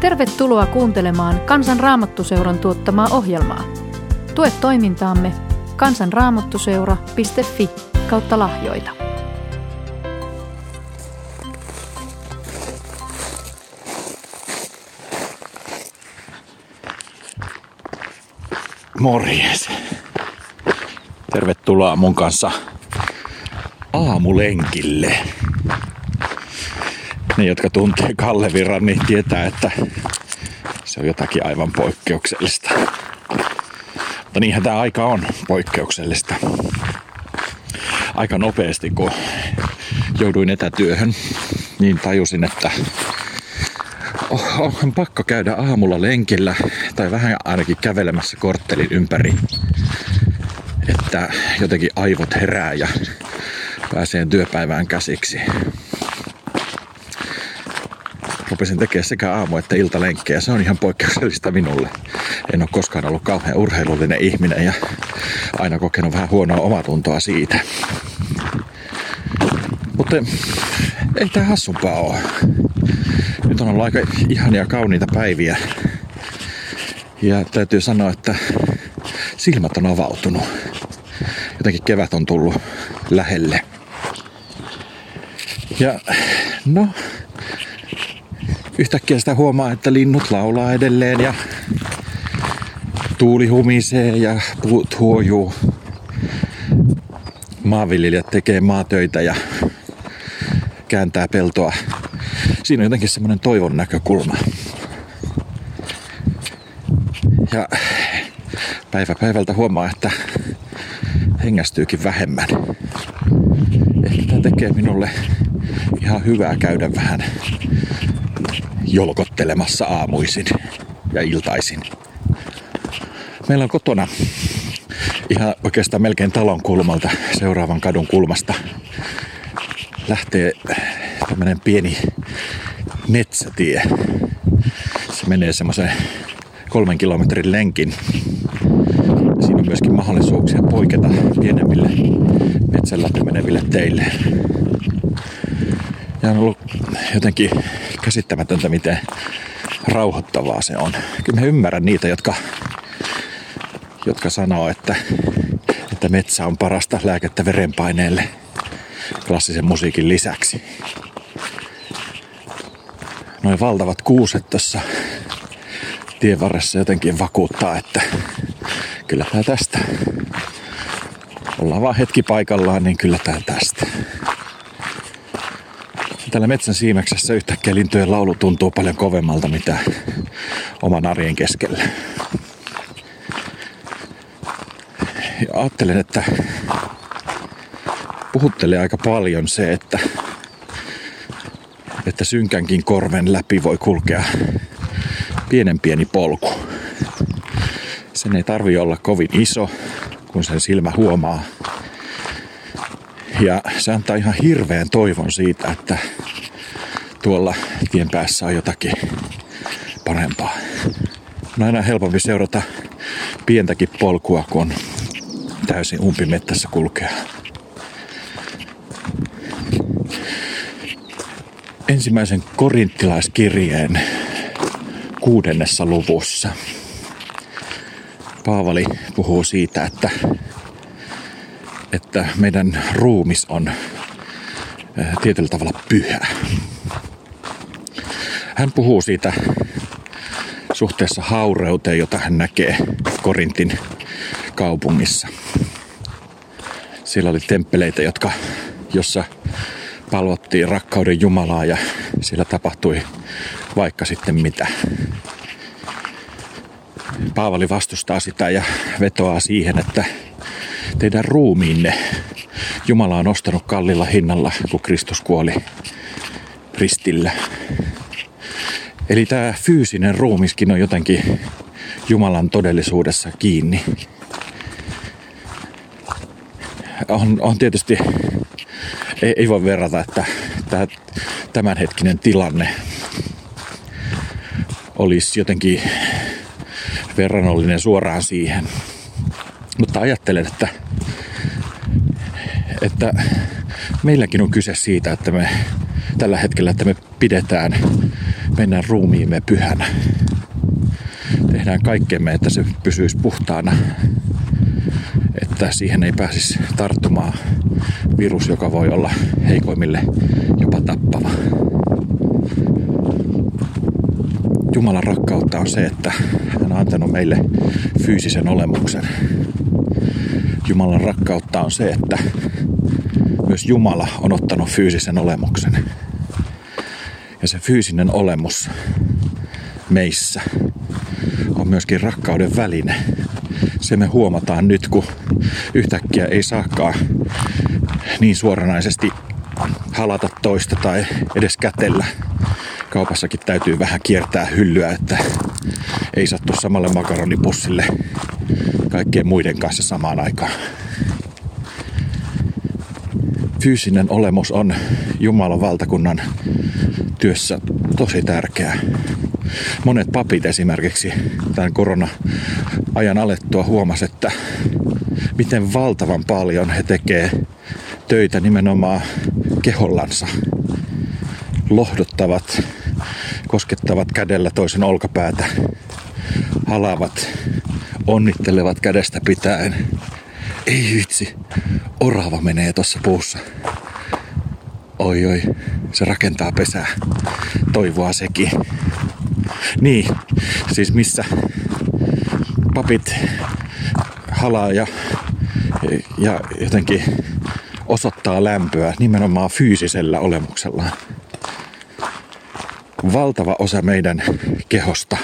Tervetuloa kuuntelemaan Kansan Raamattuseuran tuottamaa ohjelmaa. Tue toimintaamme kansanraamattuseura.fi kautta lahjoita. Morjes. Tervetuloa mun kanssa aamulenkille. Ne, jotka tuntee Kalle Virran, niin tietää, että se on jotakin aivan poikkeuksellista. Mutta niinhän tämä aika on poikkeuksellista. Aika nopeasti, kun jouduin etätyöhön, niin tajusin, että on pakko käydä aamulla lenkillä tai vähän ainakin kävelemässä korttelin ympäri, että jotenkin aivot herää ja pääsee työpäivään käsiksi. Rupesin tekemään sekä aamu- että iltalenkkejä. Se on ihan poikkeuksellista minulle. En ole koskaan ollut kauhean urheilullinen ihminen ja aina kokenut vähän huonoa omatuntoa siitä. Mutta ei tämä hassumpaa ole. Nyt on ollut aika ihania kauniita päiviä. Ja täytyy sanoa, että silmät on avautunut. Jotenkin kevät on tullut lähelle. Ja no, yhtäkkiä sitä huomaa, että linnut laulaa edelleen ja tuuli humisee ja puut huojuu. Maanviljelijät tekee maatöitä ja kääntää peltoa. Siinä on jotenkin semmoinen toivon näkökulma. Ja päivä päivältä huomaa, että hengästyykin vähemmän. Ehkä tämä tekee minulle ihan hyvää käydä vähän jolkottelemassa aamuisin ja iltaisin. Meillä on kotona ihan oikeastaan melkein talon kulmalta seuraavan kadun kulmasta lähtee tämmönen pieni metsätie. Se menee semmoisen kolmen kilometrin lenkin. Siinä on myöskin mahdollisuuksia poiketa pienemmille metsän meneville teille. Ja on ollut jotenkin käsittämätöntä, miten rauhoittavaa se on. Kyllä mä ymmärrän niitä, jotka, jotka sanoo, että, että metsä on parasta lääkettä verenpaineelle klassisen musiikin lisäksi. Noin valtavat kuuset tässä tien varressa jotenkin vakuuttaa, että kyllä tästä. Ollaan vaan hetki paikallaan, niin kyllä tää tästä. Tällä metsän siimeksessä yhtäkkiä lintujen laulu tuntuu paljon kovemmalta mitä oman arjen keskellä. Ja ajattelen, että puhuttelee aika paljon se, että, että synkänkin korven läpi voi kulkea pienen pieni polku. Sen ei tarvi olla kovin iso, kun sen silmä huomaa. Ja se antaa ihan hirveän toivon siitä, että tuolla tien päässä on jotakin parempaa. On aina helpompi seurata pientäkin polkua, kun täysin umpimettässä kulkea. Ensimmäisen korinttilaiskirjeen kuudennessa luvussa Paavali puhuu siitä, että, että meidän ruumis on tietyllä tavalla pyhä. Hän puhuu siitä suhteessa haureuteen, jota hän näkee Korintin kaupungissa. Siellä oli temppeleitä, jotka, jossa palvottiin rakkauden Jumalaa ja siellä tapahtui vaikka sitten mitä. Paavali vastustaa sitä ja vetoaa siihen, että teidän ruumiinne Jumala on ostanut kallilla hinnalla, kun Kristus kuoli ristillä. Eli tämä fyysinen ruumiskin on jotenkin Jumalan todellisuudessa kiinni. On, on tietysti, ei, ei voi verrata, että tämä tämänhetkinen tilanne olisi jotenkin verrannollinen suoraan siihen. Mutta ajattelen, että, että meilläkin on kyse siitä, että me tällä hetkellä, että me pidetään meidän ruumiimme pyhänä. Tehdään kaikkemme, että se pysyisi puhtaana, että siihen ei pääsisi tarttumaan virus, joka voi olla heikoimmille jopa tappava. Jumalan rakkautta on se, että hän on antanut meille fyysisen olemuksen. Jumalan rakkautta on se, että myös Jumala on ottanut fyysisen olemuksen. Ja se fyysinen olemus meissä on myöskin rakkauden väline. Se me huomataan nyt, kun yhtäkkiä ei saakaan niin suoranaisesti halata toista tai edes kätellä. Kaupassakin täytyy vähän kiertää hyllyä, että ei sattu samalle makaronipussille kaikkien muiden kanssa samaan aikaan. Fyysinen olemus on Jumalan valtakunnan työssä tosi tärkeää. Monet papit esimerkiksi tämän korona-ajan alettua huomasi, että miten valtavan paljon he tekee töitä nimenomaan kehollansa. Lohdottavat, koskettavat kädellä toisen olkapäätä, halavat, onnittelevat kädestä pitäen. Ei vitsi, orava menee tuossa puussa. Oi oi, se rakentaa pesää. Toivoa sekin. Niin, siis missä papit halaa ja, ja jotenkin osoittaa lämpöä nimenomaan fyysisellä olemuksellaan. Valtava osa meidän kehosta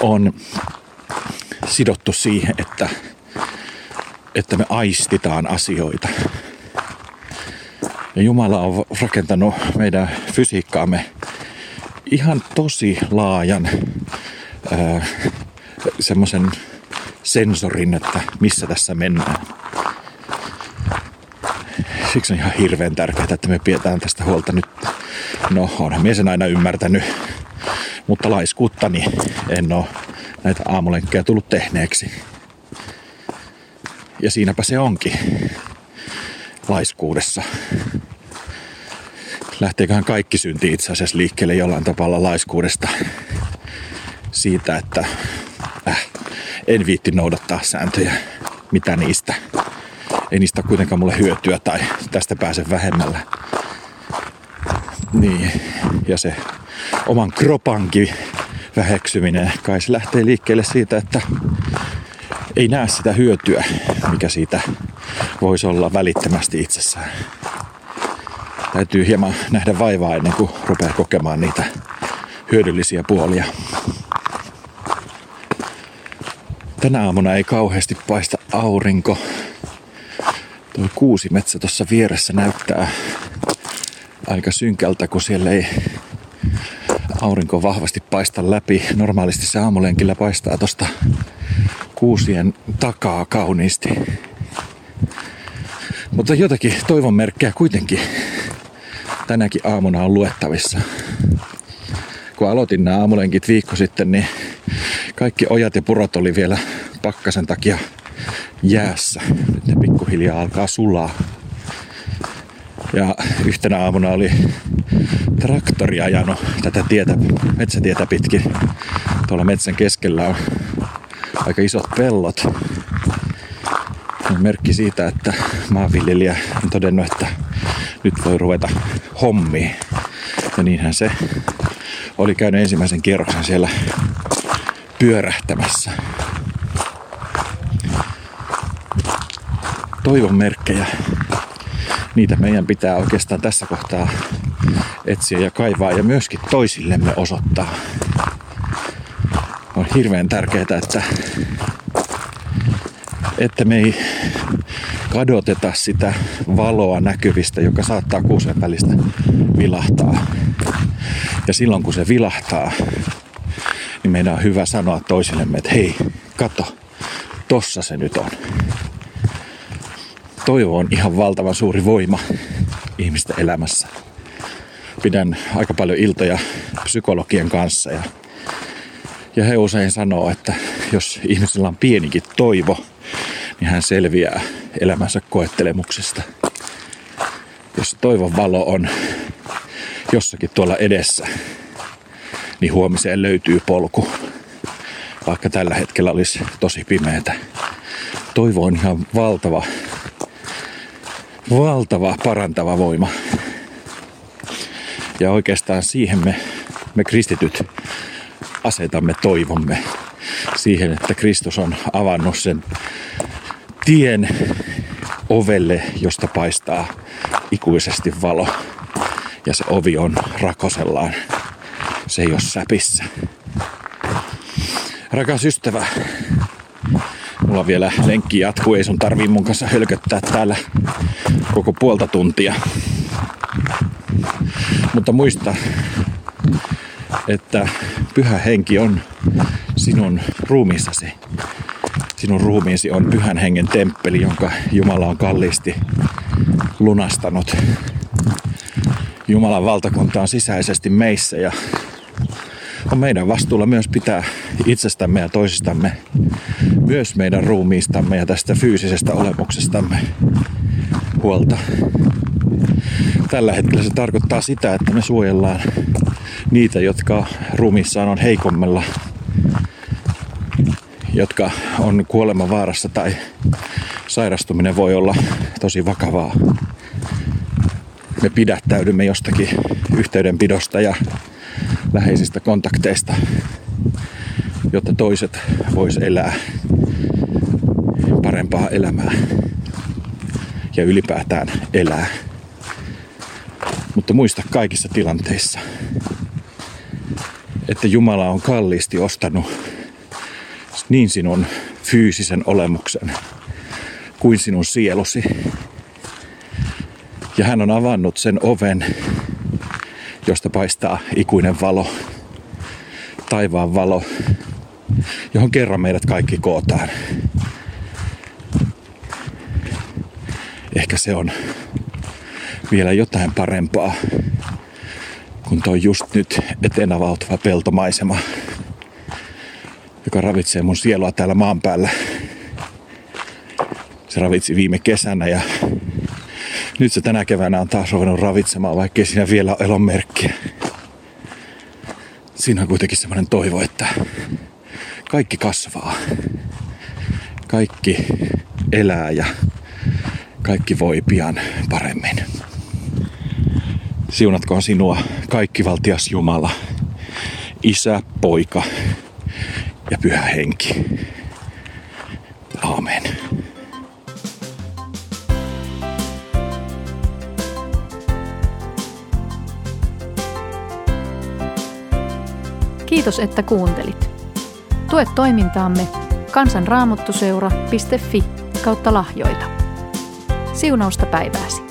on sidottu siihen, että, että me aistitaan asioita. Ja Jumala on rakentanut meidän fysiikkaamme ihan tosi laajan semmoisen sensorin, että missä tässä mennään. Siksi on ihan hirveän tärkeää, että me pidetään tästä huolta nyt. No, onhan mies sen aina ymmärtänyt, mutta laiskuuttani en ole näitä aamulenkkejä tullut tehneeksi. Ja siinäpä se onkin laiskuudessa. Lähteeköhän kaikki synti itse asiassa liikkeelle jollain tavalla laiskuudesta siitä, että äh, en viitti noudattaa sääntöjä. Mitä niistä? Ei niistä kuitenkaan mulle hyötyä tai tästä pääse vähemmällä. Niin, ja se oman kropankin väheksyminen, kai se lähtee liikkeelle siitä, että ei näe sitä hyötyä, mikä siitä voisi olla välittömästi itsessään. Täytyy hieman nähdä vaivaa ennen kuin rupeaa kokemaan niitä hyödyllisiä puolia. Tänä aamuna ei kauheasti paista aurinko. Tuo kuusi metsä tuossa vieressä näyttää aika synkältä, kun siellä ei aurinko vahvasti paista läpi. Normaalisti se aamulenkillä paistaa tuosta kuusien takaa kauniisti. Mutta jotakin toivon merkkejä kuitenkin tänäkin aamuna on luettavissa. Kun aloitin nämä aamulenkit viikko sitten, niin kaikki ojat ja purot oli vielä pakkasen takia jäässä. Nyt ne pikkuhiljaa alkaa sulaa. Ja yhtenä aamuna oli traktori ajanut tätä tietä, metsätietä pitkin. Tuolla metsän keskellä on aika isot pellot. Merkki siitä, että maanviljelijä on todennut, että nyt voi ruveta hommiin. Ja niinhän se oli käynyt ensimmäisen kierroksen siellä pyörähtämässä. Toivon merkkejä. Niitä meidän pitää oikeastaan tässä kohtaa etsiä ja kaivaa ja myöskin toisillemme osoittaa. On hirveän tärkeää, että, että me ei kadoteta sitä valoa näkyvistä, joka saattaa kuusen välistä vilahtaa. Ja silloin kun se vilahtaa, niin meidän on hyvä sanoa toisillemme, että hei, kato, tossa se nyt on. Toivo on ihan valtavan suuri voima ihmisten elämässä. Pidän aika paljon iltoja psykologien kanssa ja, ja he usein sanoo, että jos ihmisellä on pienikin toivo, niin hän selviää elämänsä koettelemuksesta. Jos toivon valo on jossakin tuolla edessä, niin huomiseen löytyy polku. Vaikka tällä hetkellä olisi tosi pimeätä. Toivo on ihan valtava, valtava parantava voima. Ja oikeastaan siihen me, me kristityt asetamme toivomme siihen, että Kristus on avannut sen tien ovelle, josta paistaa ikuisesti valo. Ja se ovi on rakosellaan. Se ei ole säpissä. Rakas ystävä, mulla vielä lenkki jatkuu, ei sun tarvii mun kanssa hölköttää täällä koko puolta tuntia. Mutta muista, että pyhä henki on sinun ruumiissasi. Sinun ruumiisi on pyhän hengen temppeli, jonka Jumala on kalliisti lunastanut. Jumalan valtakunta on sisäisesti meissä ja on meidän vastuulla myös pitää itsestämme ja toisistamme, myös meidän ruumiistamme ja tästä fyysisestä olemuksestamme huolta. Tällä hetkellä se tarkoittaa sitä, että me suojellaan niitä, jotka ruumissaan on heikommalla, jotka on kuoleman vaarassa tai sairastuminen voi olla tosi vakavaa. Me pidättäydymme jostakin yhteydenpidosta ja läheisistä kontakteista, jotta toiset vois elää parempaa elämää ja ylipäätään elää. Mutta muista kaikissa tilanteissa, että Jumala on kalliisti ostanut niin sinun fyysisen olemuksen kuin sinun sielusi. Ja hän on avannut sen oven, josta paistaa ikuinen valo, taivaan valo, johon kerran meidät kaikki kootaan. Ehkä se on vielä jotain parempaa kuin toi just nyt eteen avautuva peltomaisema, joka ravitsee mun sielua täällä maan päällä. Se ravitsi viime kesänä ja nyt se tänä keväänä on taas ruvennut ravitsemaan, vaikkei siinä vielä ole elon merkkiä. Siinä on kuitenkin semmoinen toivo, että kaikki kasvaa. Kaikki elää ja kaikki voi pian paremmin. Siunatkoon sinua kaikkivaltias Jumala, Isä, Poika ja Pyhä Henki. Aamen. Kiitos, että kuuntelit. Tue toimintaamme kansanraamottuseura.fi kautta lahjoita. Siunausta päivääsi.